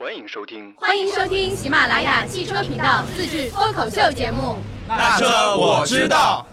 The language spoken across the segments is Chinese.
欢迎收听。欢迎收听喜马拉雅汽车频道自制脱口秀节目。那车我知道。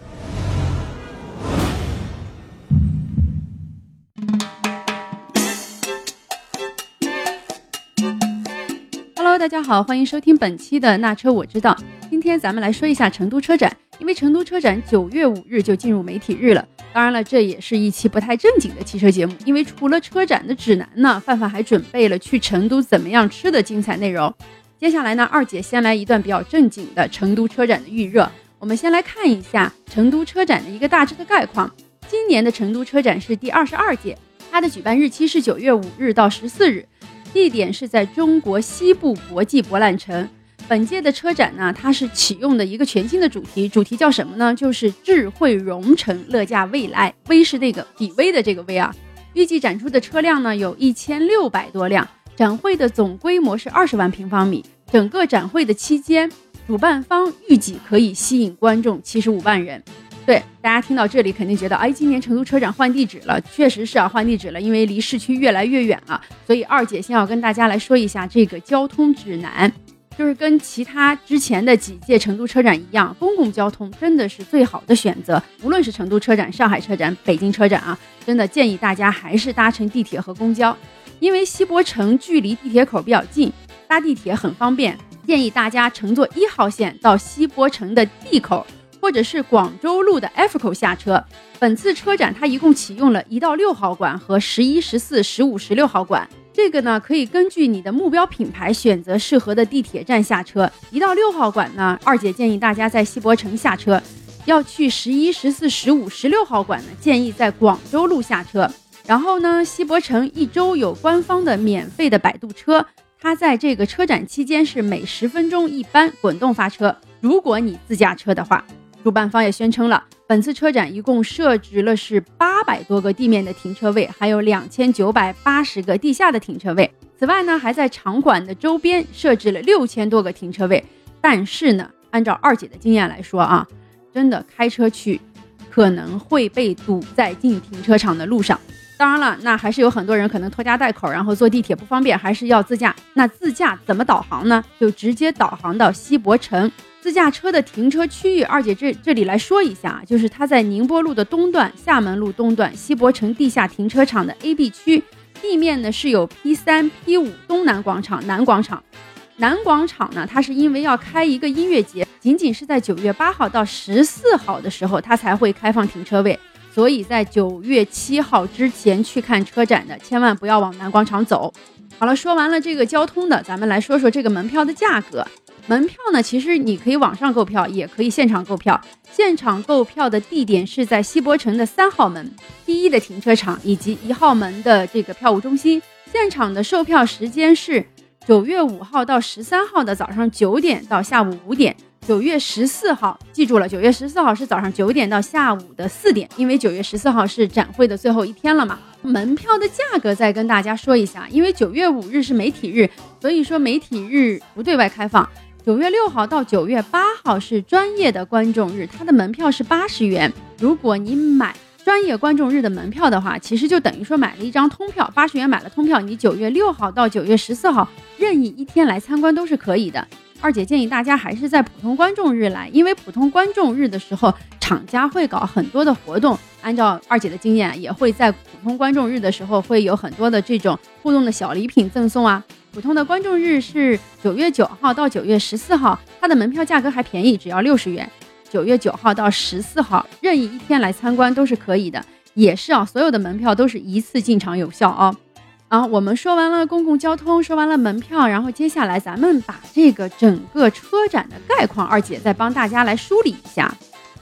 Hello，大家好，欢迎收听本期的那车我知道。今天咱们来说一下成都车展，因为成都车展九月五日就进入媒体日了。当然了，这也是一期不太正经的汽车节目，因为除了车展的指南呢，范范还准备了去成都怎么样吃的精彩内容。接下来呢，二姐先来一段比较正经的成都车展的预热。我们先来看一下成都车展的一个大致的概况。今年的成都车展是第二十二届，它的举办日期是九月五日到十四日。地点是在中国西部国际博览城。本届的车展呢，它是启用的一个全新的主题，主题叫什么呢？就是智慧融成乐驾未来。威是那个比威的这个威啊。预计展出的车辆呢有一千六百多辆，展会的总规模是二十万平方米。整个展会的期间，主办方预计可以吸引观众七十五万人。对，大家听到这里肯定觉得，哎，今年成都车展换地址了，确实是啊，换地址了，因为离市区越来越远了。所以二姐先要跟大家来说一下这个交通指南，就是跟其他之前的几届成都车展一样，公共交通真的是最好的选择。无论是成都车展、上海车展、北京车展啊，真的建议大家还是搭乘地铁和公交，因为西博城距离地铁口比较近，搭地铁很方便。建议大家乘坐一号线到西博城的 D 口。或者是广州路的 F 口下车。本次车展它一共启用了一到六号馆和十一、十四、十五、十六号馆。这个呢，可以根据你的目标品牌选择适合的地铁站下车。一到六号馆呢，二姐建议大家在西博城下车；要去十一、十四、十五、十六号馆呢，建议在广州路下车。然后呢，西博城一周有官方的免费的摆渡车，它在这个车展期间是每十分钟一班滚动发车。如果你自驾车的话。主办方也宣称了，本次车展一共设置了是八百多个地面的停车位，还有两千九百八十个地下的停车位。此外呢，还在场馆的周边设置了六千多个停车位。但是呢，按照二姐的经验来说啊，真的开车去可能会被堵在进停车场的路上。当然了，那还是有很多人可能拖家带口，然后坐地铁不方便，还是要自驾。那自驾怎么导航呢？就直接导航到西博城。自驾车的停车区域，二姐这这里来说一下，就是它在宁波路的东段、厦门路东段、西博城地下停车场的 A、B 区，地面呢是有 P 三、P 五东南广场、南广场。南广场呢，它是因为要开一个音乐节，仅仅是在九月八号到十四号的时候，它才会开放停车位，所以在九月七号之前去看车展的，千万不要往南广场走。好了，说完了这个交通的，咱们来说说这个门票的价格。门票呢，其实你可以网上购票，也可以现场购票。现场购票的地点是在西博城的三号门第一的停车场以及一号门的这个票务中心。现场的售票时间是九月五号到十三号的早上九点到下午五点。九月十四号，记住了，九月十四号是早上九点到下午的四点，因为九月十四号是展会的最后一天了嘛。门票的价格再跟大家说一下，因为九月五日是媒体日，所以说媒体日不对外开放。九月六号到九月八号是专业的观众日，它的门票是八十元。如果你买专业观众日的门票的话，其实就等于说买了一张通票，八十元买了通票，你九月六号到九月十四号任意一天来参观都是可以的。二姐建议大家还是在普通观众日来，因为普通观众日的时候，厂家会搞很多的活动。按照二姐的经验，也会在普通观众日的时候会有很多的这种互动的小礼品赠送啊。普通的观众日是九月九号到九月十四号，它的门票价格还便宜，只要六十元。九月九号到十四号，任意一天来参观都是可以的，也是啊，所有的门票都是一次进场有效啊。啊，我们说完了公共交通，说完了门票，然后接下来咱们把这个整个车展的概况，二姐再帮大家来梳理一下。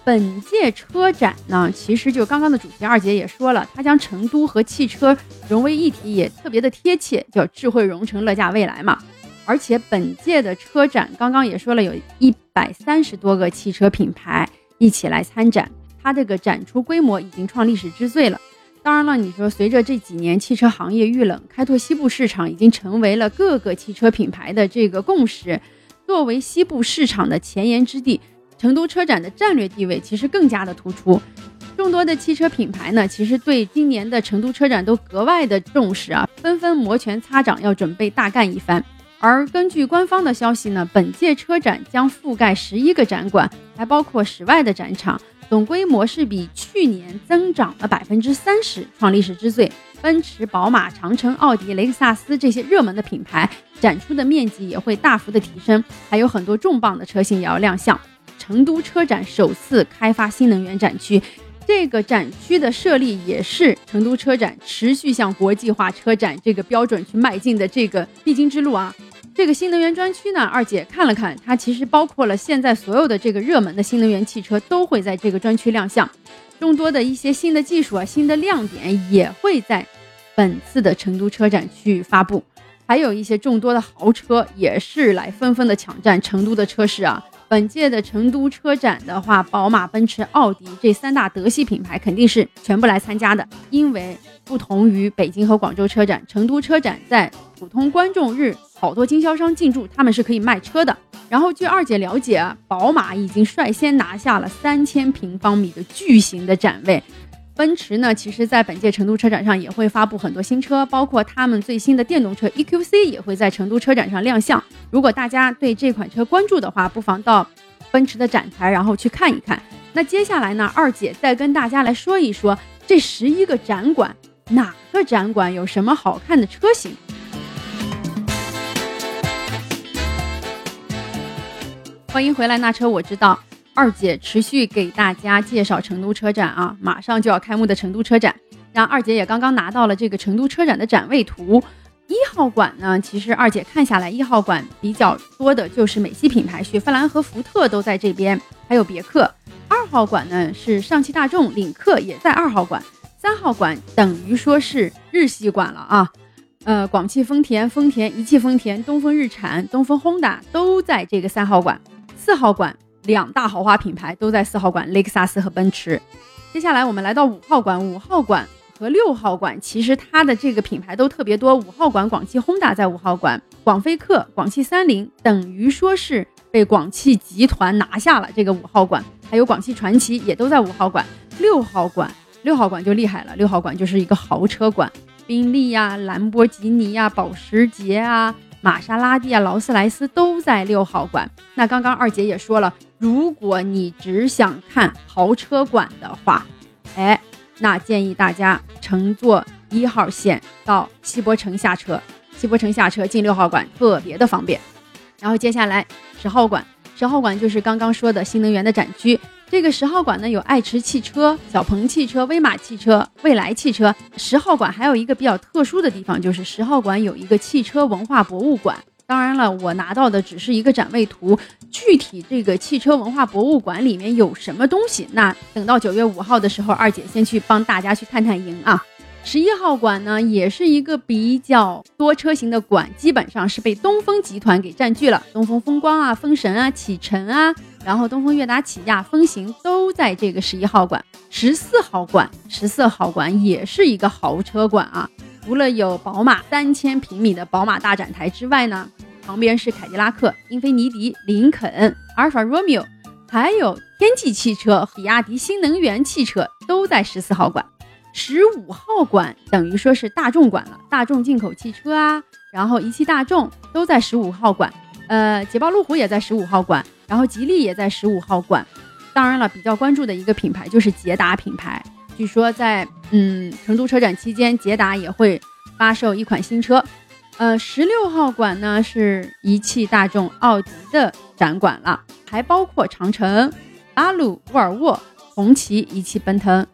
本届车展呢，其实就刚刚的主题，二姐也说了，它将成都和汽车融为一体，也特别的贴切，叫智慧融成乐驾未来嘛。而且本届的车展，刚刚也说了，有一百三十多个汽车品牌一起来参展，它这个展出规模已经创历史之最了。当然了，你说随着这几年汽车行业遇冷，开拓西部市场已经成为了各个汽车品牌的这个共识。作为西部市场的前沿之地。成都车展的战略地位其实更加的突出，众多的汽车品牌呢，其实对今年的成都车展都格外的重视啊，纷纷摩拳擦掌，要准备大干一番。而根据官方的消息呢，本届车展将覆盖十一个展馆，还包括室外的展场，总规模是比去年增长了百分之三十，创历史之最。奔驰、宝马、长城、奥迪、雷克萨斯这些热门的品牌展出的面积也会大幅的提升，还有很多重磅的车型也要亮相。成都车展首次开发新能源展区。这个展区的设立也是成都车展持续向国际化车展这个标准去迈进的这个必经之路啊。这个新能源专区呢，二姐看了看，它其实包括了现在所有的这个热门的新能源汽车都会在这个专区亮相，众多的一些新的技术啊、新的亮点也会在本次的成都车展去发布，还有一些众多的豪车也是来纷纷的抢占成都的车市啊。本届的成都车展的话，宝马、奔驰、奥迪这三大德系品牌肯定是全部来参加的。因为不同于北京和广州车展，成都车展在普通观众日，好多经销商进驻，他们是可以卖车的。然后据二姐了解，宝马已经率先拿下了三千平方米的巨型的展位。奔驰呢，其实在本届成都车展上也会发布很多新车，包括他们最新的电动车 EQC 也会在成都车展上亮相。如果大家对这款车关注的话，不妨到奔驰的展台，然后去看一看。那接下来呢，二姐再跟大家来说一说这十一个展馆，哪个展馆有什么好看的车型？欢迎回来，那车我知道。二姐持续给大家介绍成都车展啊，马上就要开幕的成都车展。然后二姐也刚刚拿到了这个成都车展的展位图。一号馆呢，其实二姐看下来，一号馆比较多的就是美系品牌，雪佛兰和福特都在这边，还有别克。二号馆呢是上汽大众、领克也在二号馆。三号馆等于说是日系馆了啊，呃，广汽丰田、丰田、一汽丰田、东风日产、东风 Honda 都在这个三号馆。四号馆。两大豪华品牌都在四号馆，雷克萨斯和奔驰。接下来我们来到五号馆，五号馆和六号馆其实它的这个品牌都特别多。五号馆广汽轰达在五号馆，广菲克、广汽三菱等于说是被广汽集团拿下了这个五号馆，还有广汽传祺也都在五号馆。六号馆，六号馆就厉害了，六号馆就是一个豪车馆，宾利呀、兰博基尼呀、保时捷啊。玛莎拉蒂啊，劳斯莱斯都在六号馆。那刚刚二姐也说了，如果你只想看豪车馆的话，哎，那建议大家乘坐一号线到西博城下车，西博城下车进六号馆特别的方便。然后接下来十号馆，十号馆就是刚刚说的新能源的展区。这个十号馆呢，有爱驰汽车、小鹏汽车、威马汽车、蔚来汽车。十号馆还有一个比较特殊的地方，就是十号馆有一个汽车文化博物馆。当然了，我拿到的只是一个展位图，具体这个汽车文化博物馆里面有什么东西，那等到九月五号的时候，二姐先去帮大家去探探营啊。十一号馆呢，也是一个比较多车型的馆，基本上是被东风集团给占据了。东风风光啊、风神啊、启辰啊，然后东风悦达起亚、风行都在这个十一号馆。十四号馆，十四号馆也是一个豪车馆啊。除了有宝马三千平米的宝马大展台之外呢，旁边是凯迪拉克、英菲尼迪、林肯、阿尔法罗密欧，还有天际汽车、比亚迪新能源汽车都在十四号馆。十五号馆等于说是大众馆了，大众进口汽车啊，然后一汽大众都在十五号馆，呃，捷豹路虎也在十五号馆，然后吉利也在十五号馆。当然了，比较关注的一个品牌就是捷达品牌，据说在嗯成都车展期间，捷达也会发售一款新车。呃，十六号馆呢是一汽大众、奥迪的展馆了，还包括长城、阿鲁、沃尔沃、红旗、一汽奔腾。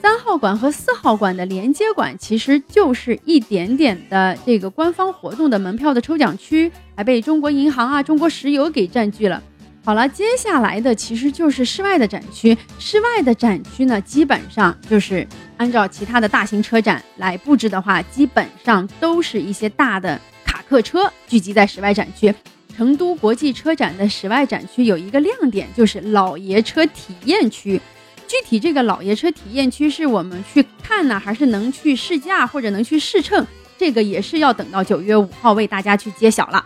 三号馆和四号馆的连接馆其实就是一点点的这个官方活动的门票的抽奖区，还被中国银行啊、中国石油给占据了。好了，接下来的其实就是室外的展区。室外的展区呢，基本上就是按照其他的大型车展来布置的话，基本上都是一些大的卡客车聚集在室外展区。成都国际车展的室外展区有一个亮点，就是老爷车体验区。具体这个老爷车体验区是我们去看呢，还是能去试驾或者能去试乘？这个也是要等到九月五号为大家去揭晓了。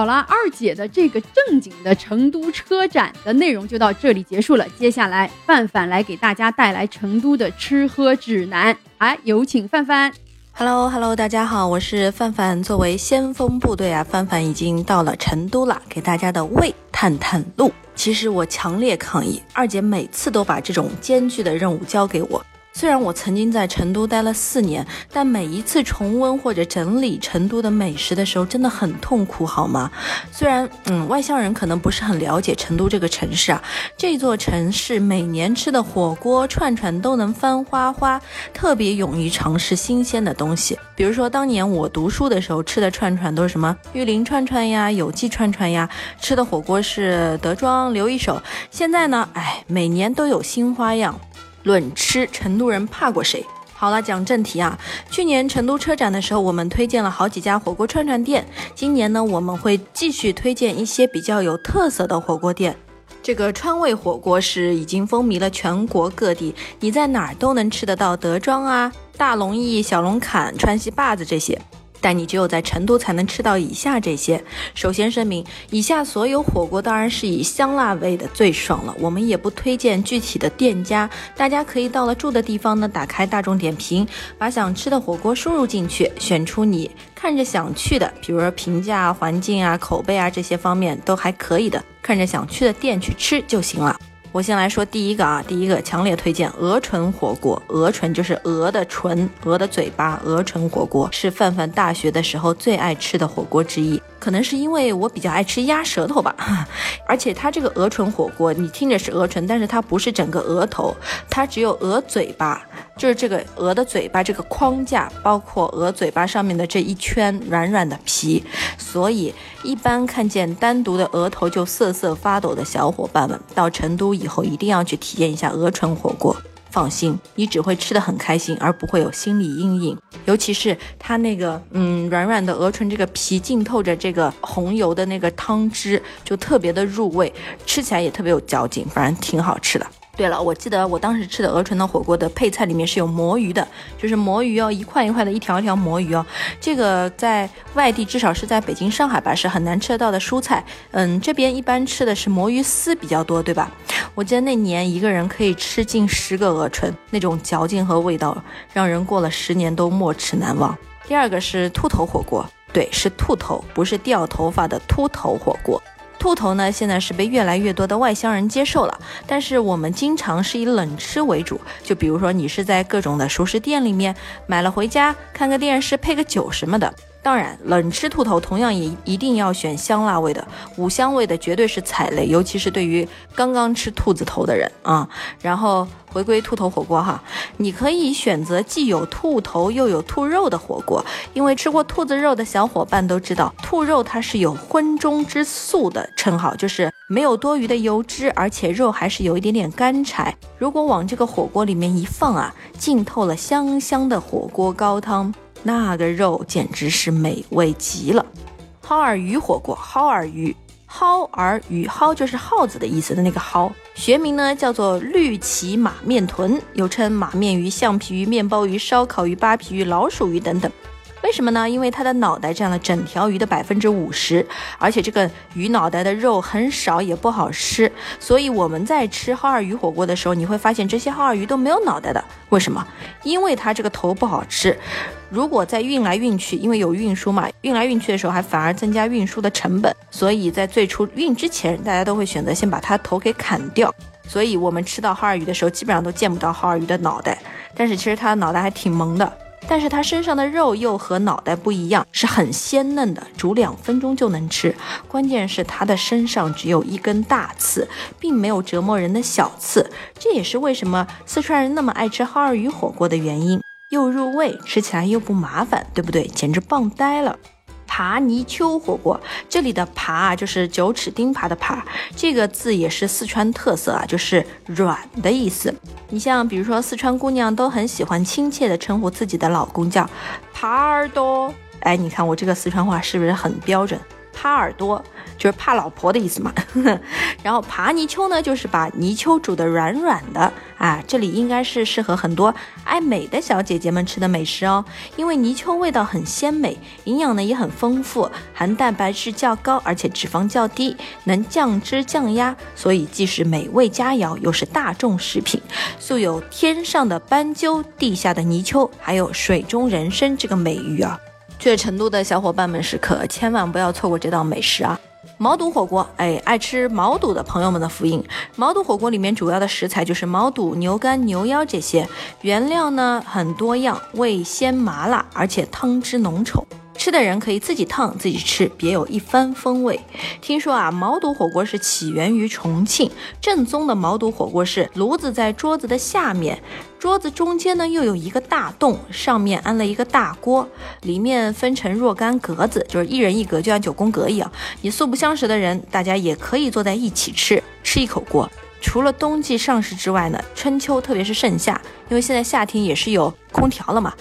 好了，二姐的这个正经的成都车展的内容就到这里结束了。接下来范范来给大家带来成都的吃喝指南，哎，有请范范。Hello Hello，大家好，我是范范。作为先锋部队啊，范范已经到了成都了，给大家的胃探探路。其实我强烈抗议，二姐每次都把这种艰巨的任务交给我。虽然我曾经在成都待了四年，但每一次重温或者整理成都的美食的时候，真的很痛苦，好吗？虽然，嗯，外乡人可能不是很了解成都这个城市啊，这座城市每年吃的火锅、串串都能翻花花，特别勇于尝试新鲜的东西。比如说，当年我读书的时候吃的串串都是什么玉林串串呀、有机串串呀，吃的火锅是德庄留一手。现在呢，哎，每年都有新花样。论吃，成都人怕过谁？好了，讲正题啊。去年成都车展的时候，我们推荐了好几家火锅串串店。今年呢，我们会继续推荐一些比较有特色的火锅店。这个川味火锅是已经风靡了全国各地，你在哪儿都能吃得到德庄啊、大龙燚、小龙坎、川西坝子这些。但你只有在成都才能吃到以下这些。首先声明，以下所有火锅当然是以香辣味的最爽了。我们也不推荐具体的店家，大家可以到了住的地方呢，打开大众点评，把想吃的火锅输入进去，选出你看着想去的，比如说评价、环境啊、口碑啊这些方面都还可以的，看着想去的店去吃就行了。我先来说第一个啊，第一个强烈推荐鹅唇火锅。鹅唇就是鹅的唇，鹅的嘴巴。鹅唇火锅是范范大学的时候最爱吃的火锅之一。可能是因为我比较爱吃鸭舌头吧，而且它这个鹅唇火锅，你听着是鹅唇，但是它不是整个鹅头，它只有鹅嘴巴，就是这个鹅的嘴巴这个框架，包括鹅嘴巴上面的这一圈软软的皮，所以一般看见单独的鹅头就瑟瑟发抖的小伙伴们，到成都以后一定要去体验一下鹅唇火锅。放心，你只会吃的很开心，而不会有心理阴影。尤其是它那个，嗯，软软的鹅唇，这个皮浸透着这个红油的那个汤汁，就特别的入味，吃起来也特别有嚼劲，反正挺好吃的。对了，我记得我当时吃的鹅唇的火锅的配菜里面是有魔芋的，就是魔芋哦，一块一块的，一条一条魔芋哦。这个在外地，至少是在北京、上海吧，是很难吃得到的蔬菜。嗯，这边一般吃的是魔芋丝比较多，对吧？我记得那年一个人可以吃近十个鹅唇，那种嚼劲和味道，让人过了十年都没齿难忘。第二个是兔头火锅，对，是兔头，不是掉头发的秃头火锅。兔头呢，现在是被越来越多的外乡人接受了，但是我们经常是以冷吃为主。就比如说，你是在各种的熟食店里面买了回家，看个电视，配个酒什么的。当然，冷吃兔头同样也一定要选香辣味的，五香味的绝对是踩雷，尤其是对于刚刚吃兔子头的人啊。然后回归兔头火锅哈，你可以选择既有兔头又有兔肉的火锅，因为吃过兔子肉的小伙伴都知道，兔肉它是有荤中之素的称号，就是没有多余的油脂，而且肉还是有一点点干柴。如果往这个火锅里面一放啊，浸透了香香的火锅高汤。那个肉简直是美味极了，蒿儿鱼火锅，蒿儿鱼，蒿儿鱼，蒿就是耗子的意思的那个蒿，学名呢叫做绿鳍马面豚，又称马面鱼、橡皮鱼、面包鱼、烧烤鱼、扒皮鱼、老鼠鱼等等。为什么呢？因为它的脑袋占了整条鱼的百分之五十，而且这个鱼脑袋的肉很少，也不好吃。所以我们在吃耗儿鱼火锅的时候，你会发现这些耗儿鱼都没有脑袋的。为什么？因为它这个头不好吃。如果再运来运去，因为有运输嘛，运来运去的时候还反而增加运输的成本。所以在最初运之前，大家都会选择先把它头给砍掉。所以我们吃到耗儿鱼的时候，基本上都见不到耗儿鱼的脑袋。但是其实它的脑袋还挺萌的。但是它身上的肉又和脑袋不一样，是很鲜嫩的，煮两分钟就能吃。关键是它的身上只有一根大刺，并没有折磨人的小刺。这也是为什么四川人那么爱吃耗儿鱼火锅的原因，又入味，吃起来又不麻烦，对不对？简直棒呆了！耙泥鳅火锅，这里的“耙”啊，就是九齿钉耙的“耙”，这个字也是四川特色啊，就是软的意思。你像比如说，四川姑娘都很喜欢亲切的称呼自己的老公叫“耙耳朵”。哎，你看我这个四川话是不是很标准？耙耳朵就是怕老婆的意思嘛。然后扒泥鳅呢，就是把泥鳅煮的软软的。啊，这里应该是适合很多爱美的小姐姐们吃的美食哦。因为泥鳅味道很鲜美，营养呢也很丰富，含蛋白质较高，而且脂肪较低，能降脂降压，所以既是美味佳肴，又是大众食品。素有“天上的斑鸠，地下的泥鳅”，还有“水中人参”这个美誉啊。去成都的小伙伴们是可千万不要错过这道美食啊！毛肚火锅，哎，爱吃毛肚的朋友们的福音。毛肚火锅里面主要的食材就是毛肚、牛肝、牛腰这些，原料呢很多样，味鲜麻辣，而且汤汁浓稠。吃的人可以自己烫自己吃，别有一番风味。听说啊，毛肚火锅是起源于重庆，正宗的毛肚火锅是炉子在桌子的下面，桌子中间呢又有一个大洞，上面安了一个大锅，里面分成若干格子，就是一人一格，就像九宫格一样。你素不相识的人，大家也可以坐在一起吃，吃一口锅。除了冬季上市之外呢，春秋特别是盛夏，因为现在夏天也是有空调了嘛，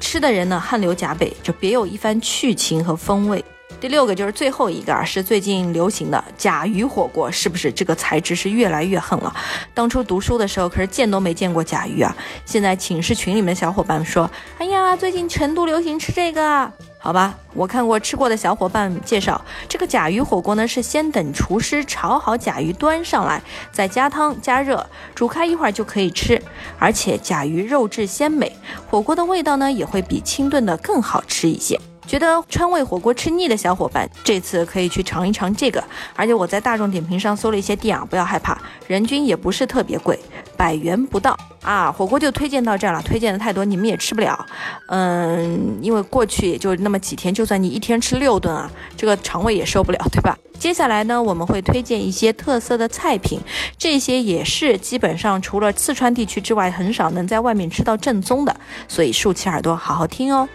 吃的人呢汗流浃背，就别有一番趣情和风味。第六个就是最后一个啊，是最近流行的甲鱼火锅，是不是这个材质是越来越狠了？当初读书的时候可是见都没见过甲鱼啊，现在寝室群里面的小伙伴们说，哎呀，最近成都流行吃这个。好吧，我看过吃过的小伙伴介绍，这个甲鱼火锅呢是先等厨师炒好甲鱼端上来，再加汤加热，煮开一会儿就可以吃。而且甲鱼肉质鲜美，火锅的味道呢也会比清炖的更好吃一些。觉得川味火锅吃腻的小伙伴，这次可以去尝一尝这个。而且我在大众点评上搜了一些店啊，不要害怕，人均也不是特别贵，百元不到啊。火锅就推荐到这儿了，推荐的太多你们也吃不了。嗯，因为过去也就那么几天，就算你一天吃六顿啊，这个肠胃也受不了，对吧？接下来呢，我们会推荐一些特色的菜品，这些也是基本上除了四川地区之外，很少能在外面吃到正宗的，所以竖起耳朵好好听哦。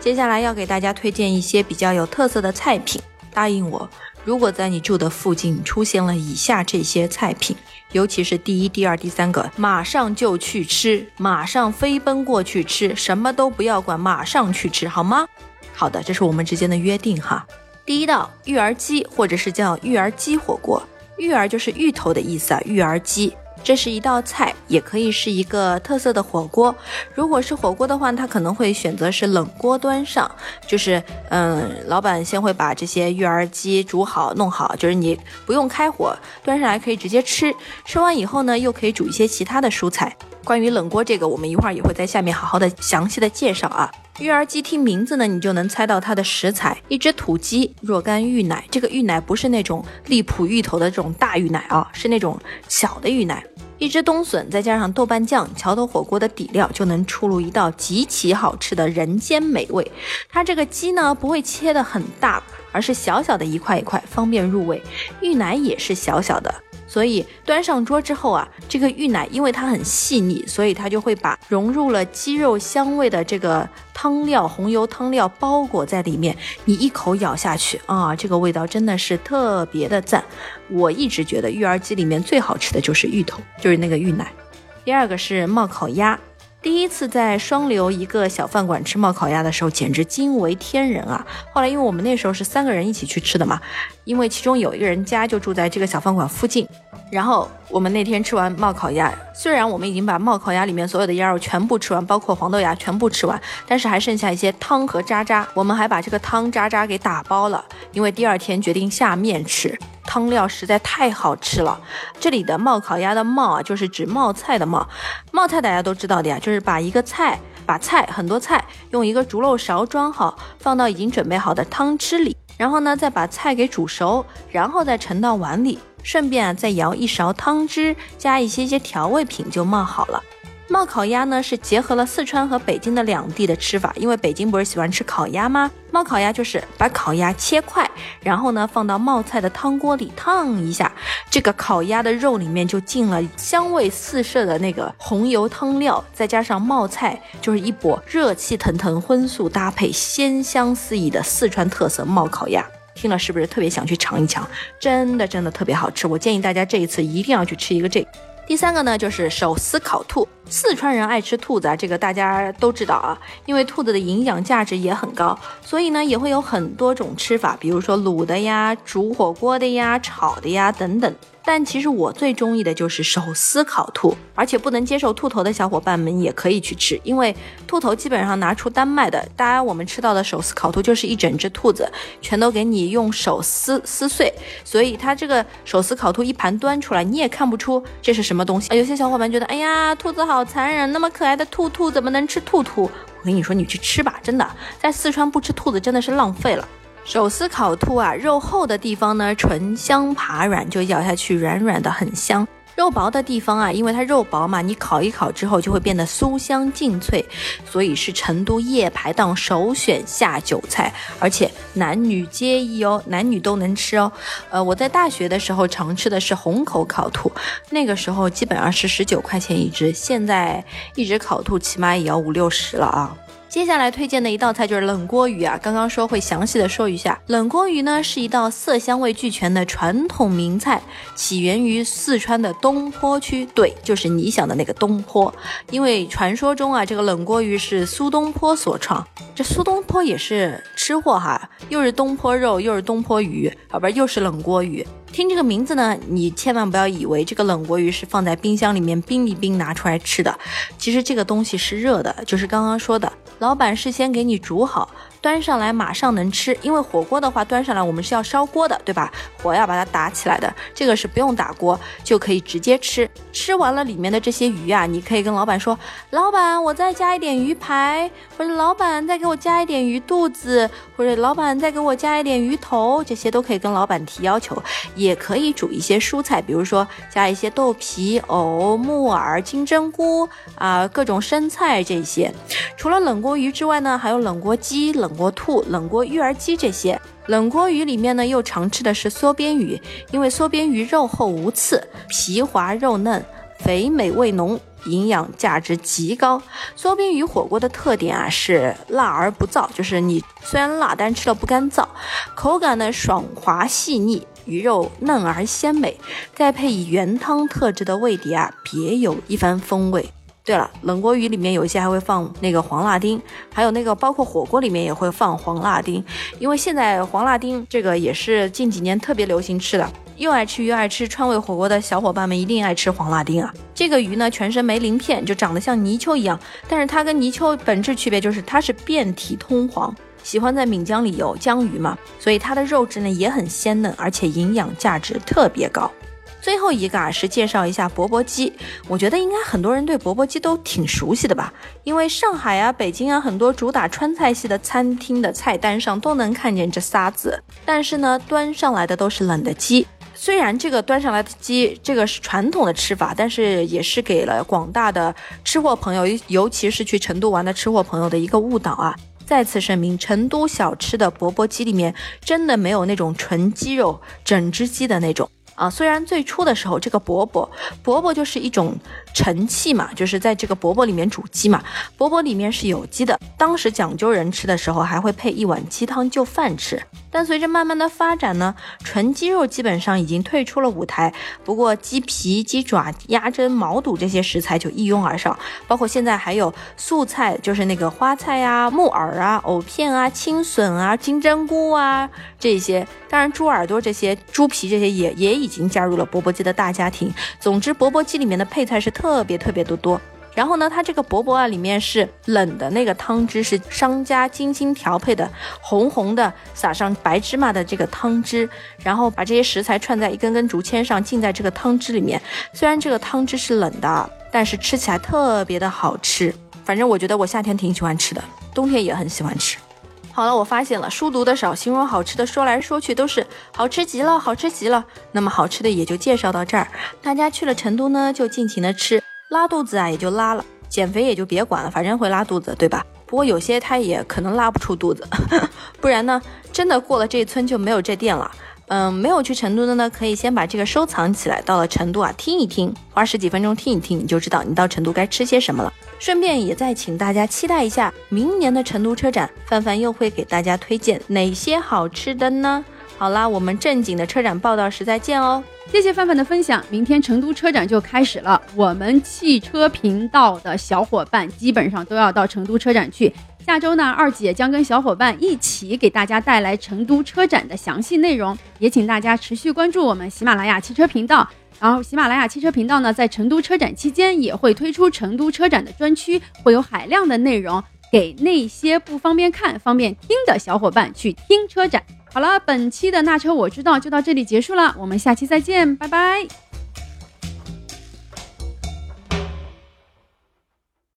接下来要给大家推荐一些比较有特色的菜品。答应我，如果在你住的附近出现了以下这些菜品，尤其是第一、第二、第三个，马上就去吃，马上飞奔过去吃，什么都不要管，马上去吃，好吗？好的，这是我们之间的约定哈。第一道育儿鸡，或者是叫育儿鸡火锅，育儿就是芋头的意思啊，育儿鸡。这是一道菜，也可以是一个特色的火锅。如果是火锅的话，他可能会选择是冷锅端上，就是嗯，老板先会把这些育儿鸡煮好、弄好，就是你不用开火，端上来可以直接吃。吃完以后呢，又可以煮一些其他的蔬菜。关于冷锅这个，我们一会儿也会在下面好好的详细的介绍啊。育儿鸡听名字呢，你就能猜到它的食材：一只土鸡、若干芋奶。这个芋奶不是那种荔浦芋头的这种大芋奶啊，是那种小的芋奶。一只冬笋，再加上豆瓣酱，桥头火锅的底料就能出炉一道极其好吃的人间美味。它这个鸡呢，不会切得很大，而是小小的一块一块，方便入味。芋奶也是小小的。所以端上桌之后啊，这个芋奶因为它很细腻，所以它就会把融入了鸡肉香味的这个汤料红油汤料包裹在里面。你一口咬下去啊，这个味道真的是特别的赞。我一直觉得育儿鸡里面最好吃的就是芋头，就是那个芋奶。第二个是冒烤鸭。第一次在双流一个小饭馆吃冒烤鸭的时候，简直惊为天人啊！后来因为我们那时候是三个人一起去吃的嘛，因为其中有一个人家就住在这个小饭馆附近，然后我们那天吃完冒烤鸭，虽然我们已经把冒烤鸭里面所有的鸭肉全部吃完，包括黄豆芽全部吃完，但是还剩下一些汤和渣渣，我们还把这个汤渣渣给打包了，因为第二天决定下面吃。汤料实在太好吃了。这里的冒烤鸭的冒啊，就是指冒菜的冒。冒菜大家都知道的呀，就是把一个菜，把菜很多菜用一个竹漏勺装好，放到已经准备好的汤汁里，然后呢再把菜给煮熟，然后再盛到碗里，顺便啊再舀一勺汤汁，加一些些调味品就冒好了。冒烤鸭呢是结合了四川和北京的两地的吃法，因为北京不是喜欢吃烤鸭吗？冒烤鸭就是把烤鸭切块，然后呢放到冒菜的汤锅里烫一下，这个烤鸭的肉里面就进了香味四射的那个红油汤料，再加上冒菜，就是一波热气腾腾荤素搭配，鲜香四溢的四川特色冒烤鸭。听了是不是特别想去尝一尝？真的真的特别好吃，我建议大家这一次一定要去吃一个这。第三个呢，就是手撕烤兔。四川人爱吃兔子啊，这个大家都知道啊，因为兔子的营养价值也很高，所以呢也会有很多种吃法，比如说卤的呀、煮火锅的呀、炒的呀等等。但其实我最中意的就是手撕烤兔，而且不能接受兔头的小伙伴们也可以去吃，因为兔头基本上拿出单卖的，大家我们吃到的手撕烤兔就是一整只兔子，全都给你用手撕撕碎，所以它这个手撕烤兔一盘端出来，你也看不出这是什么东西。有些小伙伴觉得，哎呀，兔子好残忍，那么可爱的兔兔怎么能吃兔兔？我跟你说，你去吃吧，真的，在四川不吃兔子真的是浪费了。手撕烤兔啊，肉厚的地方呢，醇香爬软，就咬下去软软的，很香；肉薄的地方啊，因为它肉薄嘛，你烤一烤之后就会变得酥香劲脆，所以是成都夜排档首选下酒菜，而且男女皆宜哦，男女都能吃哦。呃，我在大学的时候常吃的是虹口烤兔，那个时候基本上是十九块钱一只，现在一只烤兔起码也要五六十了啊。接下来推荐的一道菜就是冷锅鱼啊，刚刚说会详细的说一下。冷锅鱼呢是一道色香味俱全的传统名菜，起源于四川的东坡区，对，就是你想的那个东坡。因为传说中啊，这个冷锅鱼是苏东坡所创，这苏东坡也是吃货哈，又是东坡肉，又是东坡鱼，好不是又是冷锅鱼。听这个名字呢，你千万不要以为这个冷锅鱼是放在冰箱里面冰一冰拿出来吃的，其实这个东西是热的，就是刚刚说的，老板事先给你煮好。端上来马上能吃，因为火锅的话端上来我们是要烧锅的，对吧？火要把它打起来的，这个是不用打锅就可以直接吃。吃完了里面的这些鱼啊，你可以跟老板说，老板我再加一点鱼排，或者老板再给我加一点鱼肚子，或者老板再给我加一点鱼头，这些都可以跟老板提要求。也可以煮一些蔬菜，比如说加一些豆皮、藕、木耳、金针菇啊，各种生菜这些。除了冷锅鱼之外呢，还有冷锅鸡、冷。冷锅兔、冷锅育儿鸡这些冷锅鱼里面呢，又常吃的是梭边鱼，因为梭边鱼肉厚无刺，皮滑肉嫩，肥美味浓，营养价值极高。梭边鱼火锅的特点啊是辣而不燥，就是你虽然辣，但吃了不干燥，口感呢爽滑细腻，鱼肉嫩而鲜美，再配以原汤特制的味碟啊，别有一番风味。对了，冷锅鱼里面有一些还会放那个黄辣丁，还有那个包括火锅里面也会放黄辣丁，因为现在黄辣丁这个也是近几年特别流行吃的，又爱吃鱼爱吃川味火锅的小伙伴们一定爱吃黄辣丁啊。这个鱼呢，全身没鳞片，就长得像泥鳅一样，但是它跟泥鳅本质区别就是它是遍体通黄，喜欢在闽江里游，江鱼嘛，所以它的肉质呢也很鲜嫩，而且营养价值特别高。最后一个啊是介绍一下钵钵鸡，我觉得应该很多人对钵钵鸡都挺熟悉的吧，因为上海啊、北京啊很多主打川菜系的餐厅的菜单上都能看见这仨字。但是呢，端上来的都是冷的鸡。虽然这个端上来的鸡这个是传统的吃法，但是也是给了广大的吃货朋友，尤其是去成都玩的吃货朋友的一个误导啊。再次声明，成都小吃的钵钵鸡里面真的没有那种纯鸡肉、整只鸡的那种。啊，虽然最初的时候，这个饽饽，饽饽就是一种盛器嘛，就是在这个饽饽里面煮鸡嘛，饽饽里面是有鸡的。当时讲究人吃的时候，还会配一碗鸡汤就饭吃。但随着慢慢的发展呢，纯鸡肉基本上已经退出了舞台。不过鸡皮、鸡爪、鸭胗、毛肚这些食材就一拥而上，包括现在还有素菜，就是那个花菜呀、木耳啊、藕片啊、青笋啊、金针菇啊这些。当然猪耳朵这些、猪皮这些也也已经加入了钵钵鸡的大家庭。总之，钵钵鸡里面的配菜是特别特别的多。然后呢，它这个薄薄啊，里面是冷的那个汤汁，是商家精心调配的，红红的，撒上白芝麻的这个汤汁，然后把这些食材串在一根根竹签上，浸在这个汤汁里面。虽然这个汤汁是冷的，但是吃起来特别的好吃。反正我觉得我夏天挺喜欢吃的，冬天也很喜欢吃。好了，我发现了，书读的少，形容好吃的说来说去都是好吃极了，好吃极了。那么好吃的也就介绍到这儿，大家去了成都呢，就尽情的吃。拉肚子啊，也就拉了；减肥也就别管了，反正会拉肚子，对吧？不过有些他也可能拉不出肚子，不然呢，真的过了这村就没有这店了。嗯，没有去成都的呢，可以先把这个收藏起来，到了成都啊，听一听，花十几分钟听一听，你就知道你到成都该吃些什么了。顺便也再请大家期待一下明年的成都车展，范范又会给大家推荐哪些好吃的呢？好啦，我们正经的车展报道时再见哦。谢谢范范的分享，明天成都车展就开始了，我们汽车频道的小伙伴基本上都要到成都车展去。下周呢，二姐将跟小伙伴一起给大家带来成都车展的详细内容，也请大家持续关注我们喜马拉雅汽车频道。然后，喜马拉雅汽车频道呢，在成都车展期间也会推出成都车展的专区，会有海量的内容给那些不方便看、方便听的小伙伴去听车展。好了，本期的那车我知道就到这里结束了，我们下期再见，拜拜。